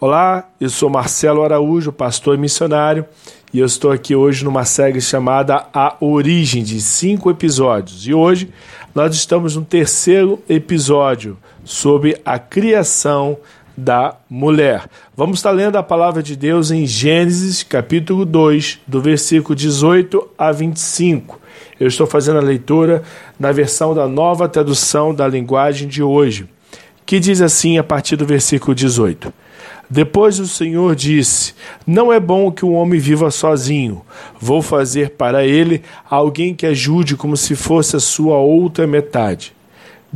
Olá, eu sou Marcelo Araújo, pastor e missionário, e eu estou aqui hoje numa série chamada A Origem, de cinco episódios. E hoje nós estamos no terceiro episódio sobre a criação da mulher. Vamos estar lendo a palavra de Deus em Gênesis, capítulo 2, do versículo 18 a 25. Eu estou fazendo a leitura na versão da nova tradução da linguagem de hoje, que diz assim a partir do versículo 18. Depois o Senhor disse: Não é bom que o homem viva sozinho. Vou fazer para ele alguém que ajude como se fosse a sua outra metade.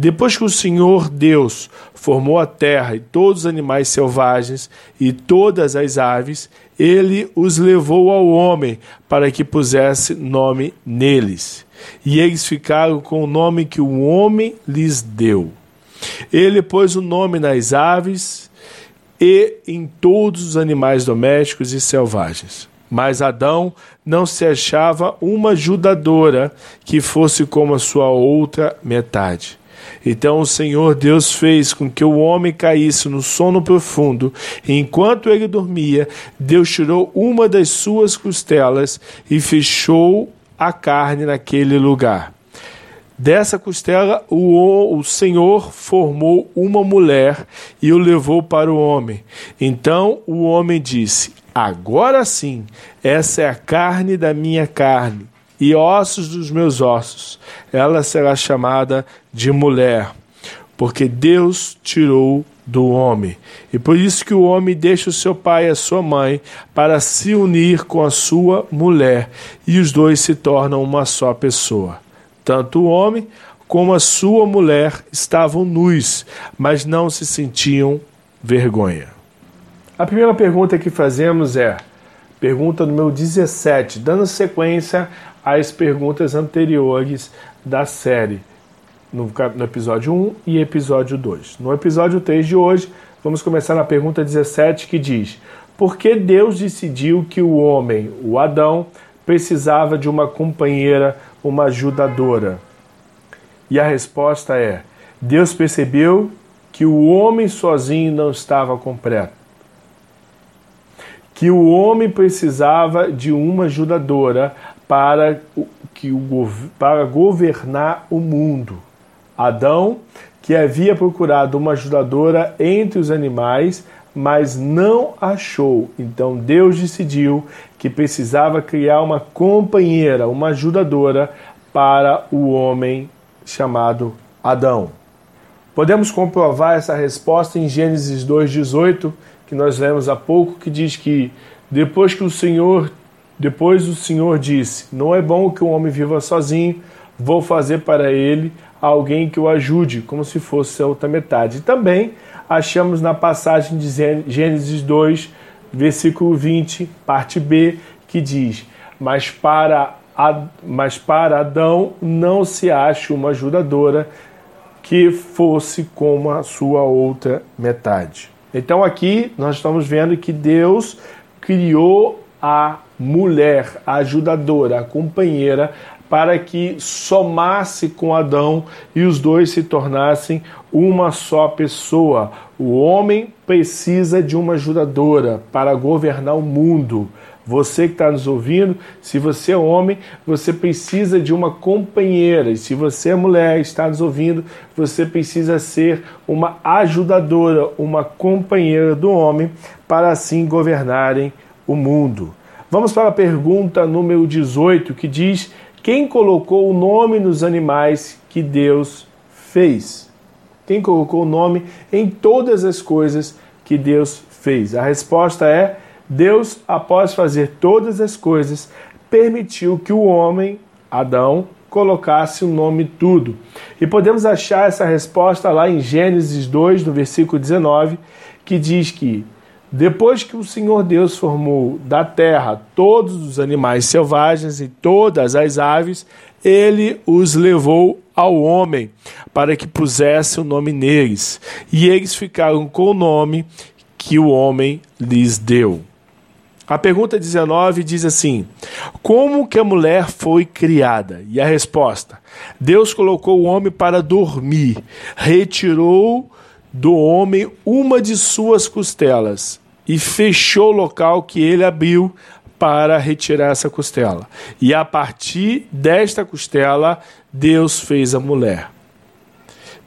Depois que o Senhor Deus formou a terra e todos os animais selvagens e todas as aves, ele os levou ao homem para que pusesse nome neles. E eles ficaram com o nome que o homem lhes deu. Ele pôs o nome nas aves e em todos os animais domésticos e selvagens. Mas Adão não se achava uma ajudadora que fosse como a sua outra metade. Então o Senhor Deus fez com que o homem caísse no sono profundo, e enquanto ele dormia, Deus tirou uma das suas costelas e fechou a carne naquele lugar. Dessa costela o, o Senhor formou uma mulher e o levou para o homem. Então o homem disse: Agora sim, essa é a carne da minha carne e ossos dos meus ossos. Ela será chamada de mulher, porque Deus tirou do homem. E por isso que o homem deixa o seu pai e a sua mãe para se unir com a sua mulher, e os dois se tornam uma só pessoa. Tanto o homem como a sua mulher estavam nus, mas não se sentiam vergonha. A primeira pergunta que fazemos é, pergunta número 17, dando sequência às perguntas anteriores da série, no, no episódio 1 e episódio 2. No episódio 3 de hoje, vamos começar na pergunta 17, que diz: Por que Deus decidiu que o homem, o Adão, precisava de uma companheira uma ajudadora? E a resposta é: Deus percebeu que o homem sozinho não estava completo. Que o homem precisava de uma ajudadora para, que o, para governar o mundo. Adão, que havia procurado uma ajudadora entre os animais, mas não achou. Então Deus decidiu que precisava criar uma companheira, uma ajudadora para o homem chamado Adão. Podemos comprovar essa resposta em Gênesis 2:18, que nós lemos há pouco, que diz que depois que o Senhor, depois o Senhor disse: "Não é bom que o homem viva sozinho, vou fazer para ele alguém que o ajude, como se fosse a outra metade". Também achamos na passagem de Gênesis 2, versículo 20, parte B, que diz: Mas para, mas para Adão não se acha uma ajudadora que fosse como a sua outra metade. Então aqui nós estamos vendo que Deus criou a mulher, a ajudadora, a companheira, para que somasse com Adão e os dois se tornassem uma só pessoa. O homem precisa de uma ajudadora para governar o mundo. Você que está nos ouvindo, se você é homem, você precisa de uma companheira. E se você é mulher e está nos ouvindo, você precisa ser uma ajudadora, uma companheira do homem, para assim governarem o mundo. Vamos para a pergunta número 18, que diz quem colocou o nome nos animais que Deus fez? Quem colocou o nome em todas as coisas que Deus fez? A resposta é: Deus, após fazer todas as coisas, permitiu que o homem, Adão, colocasse o nome tudo. E podemos achar essa resposta lá em Gênesis 2, no versículo 19, que diz que depois que o Senhor Deus formou da terra todos os animais selvagens e todas as aves, ele os levou ao homem para que pusesse o nome neles. E eles ficaram com o nome que o homem lhes deu. A pergunta 19 diz assim: Como que a mulher foi criada? E a resposta: Deus colocou o homem para dormir, retirou do homem uma de suas costelas e fechou o local que ele abriu para retirar essa costela. E a partir desta costela, Deus fez a mulher.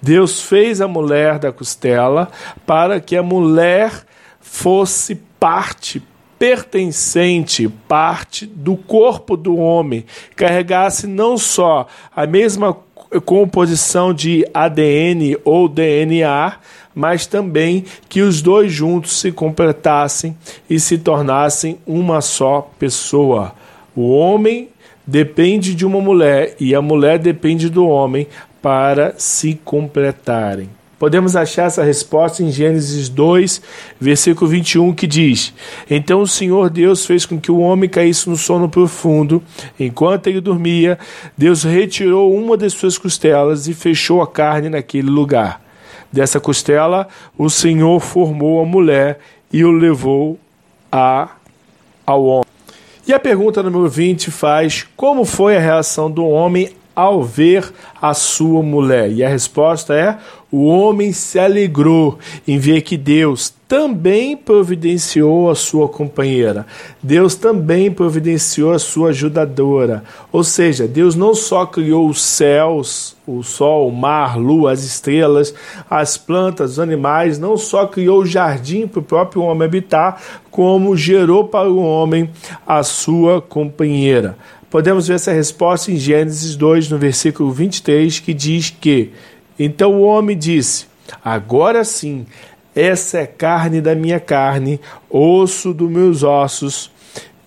Deus fez a mulher da costela para que a mulher fosse parte pertencente, parte do corpo do homem, carregasse não só a mesma composição de ADN ou DNA, mas também que os dois juntos se completassem e se tornassem uma só pessoa. O homem depende de uma mulher e a mulher depende do homem para se completarem. Podemos achar essa resposta em Gênesis 2, versículo 21, que diz: Então o Senhor Deus fez com que o homem caísse no sono profundo. Enquanto ele dormia, Deus retirou uma das suas costelas e fechou a carne naquele lugar. Dessa costela, o Senhor formou a mulher e o levou a, ao homem. E a pergunta número 20 faz: Como foi a reação do homem ao ver a sua mulher? E a resposta é: o homem se alegrou em ver que Deus também providenciou a sua companheira. Deus também providenciou a sua ajudadora. Ou seja, Deus não só criou os céus, o sol, o mar, lua, as estrelas, as plantas, os animais, não só criou o jardim para o próprio homem habitar, como gerou para o homem a sua companheira. Podemos ver essa resposta em Gênesis 2, no versículo 23, que diz que: Então o homem disse: Agora sim, essa é carne da minha carne, osso dos meus ossos,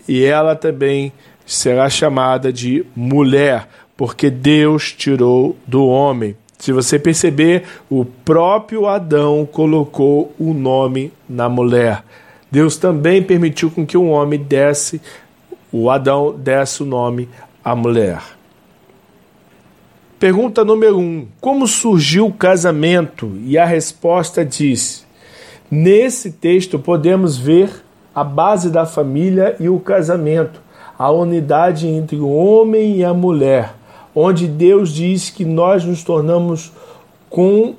e ela também será chamada de mulher, porque Deus tirou do homem. Se você perceber, o próprio Adão colocou o nome na mulher. Deus também permitiu com que o homem desse o Adão desse o nome à mulher. Pergunta número 1: um, Como surgiu o casamento? E a resposta diz: Nesse texto podemos ver a base da família e o casamento, a unidade entre o homem e a mulher, onde Deus diz que nós nos tornamos com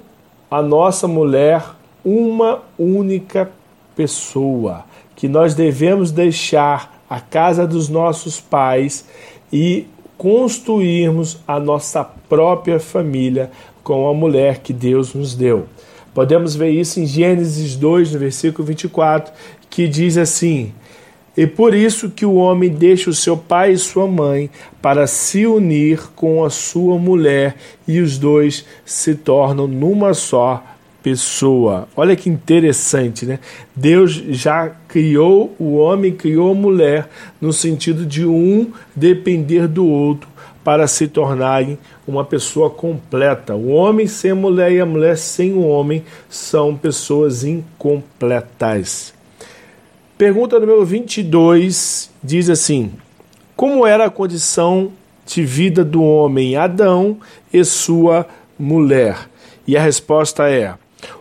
a nossa mulher uma única pessoa, que nós devemos deixar a casa dos nossos pais e construirmos a nossa própria família com a mulher que Deus nos deu. Podemos ver isso em Gênesis 2, no versículo 24, que diz assim: E por isso que o homem deixa o seu pai e sua mãe para se unir com a sua mulher, e os dois se tornam numa só pessoa. Olha que interessante, né? Deus já criou o homem, criou a mulher, no sentido de um depender do outro para se tornarem uma pessoa completa. O homem sem a mulher e a mulher sem o homem são pessoas incompletas. Pergunta número 22 diz assim: Como era a condição de vida do homem Adão e sua mulher? E a resposta é: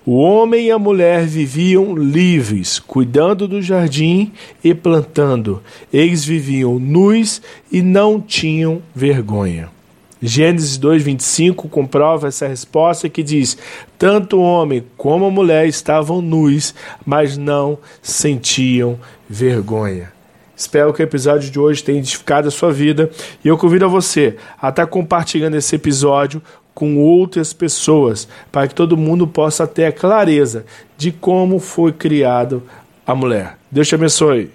o homem e a mulher viviam livres, cuidando do jardim e plantando. Eles viviam nus e não tinham vergonha. Gênesis 2:25 comprova essa resposta que diz: tanto o homem como a mulher estavam nus, mas não sentiam vergonha. Espero que o episódio de hoje tenha edificado a sua vida e eu convido a você a estar compartilhando esse episódio com outras pessoas, para que todo mundo possa ter a clareza de como foi criado a mulher. Deus te abençoe.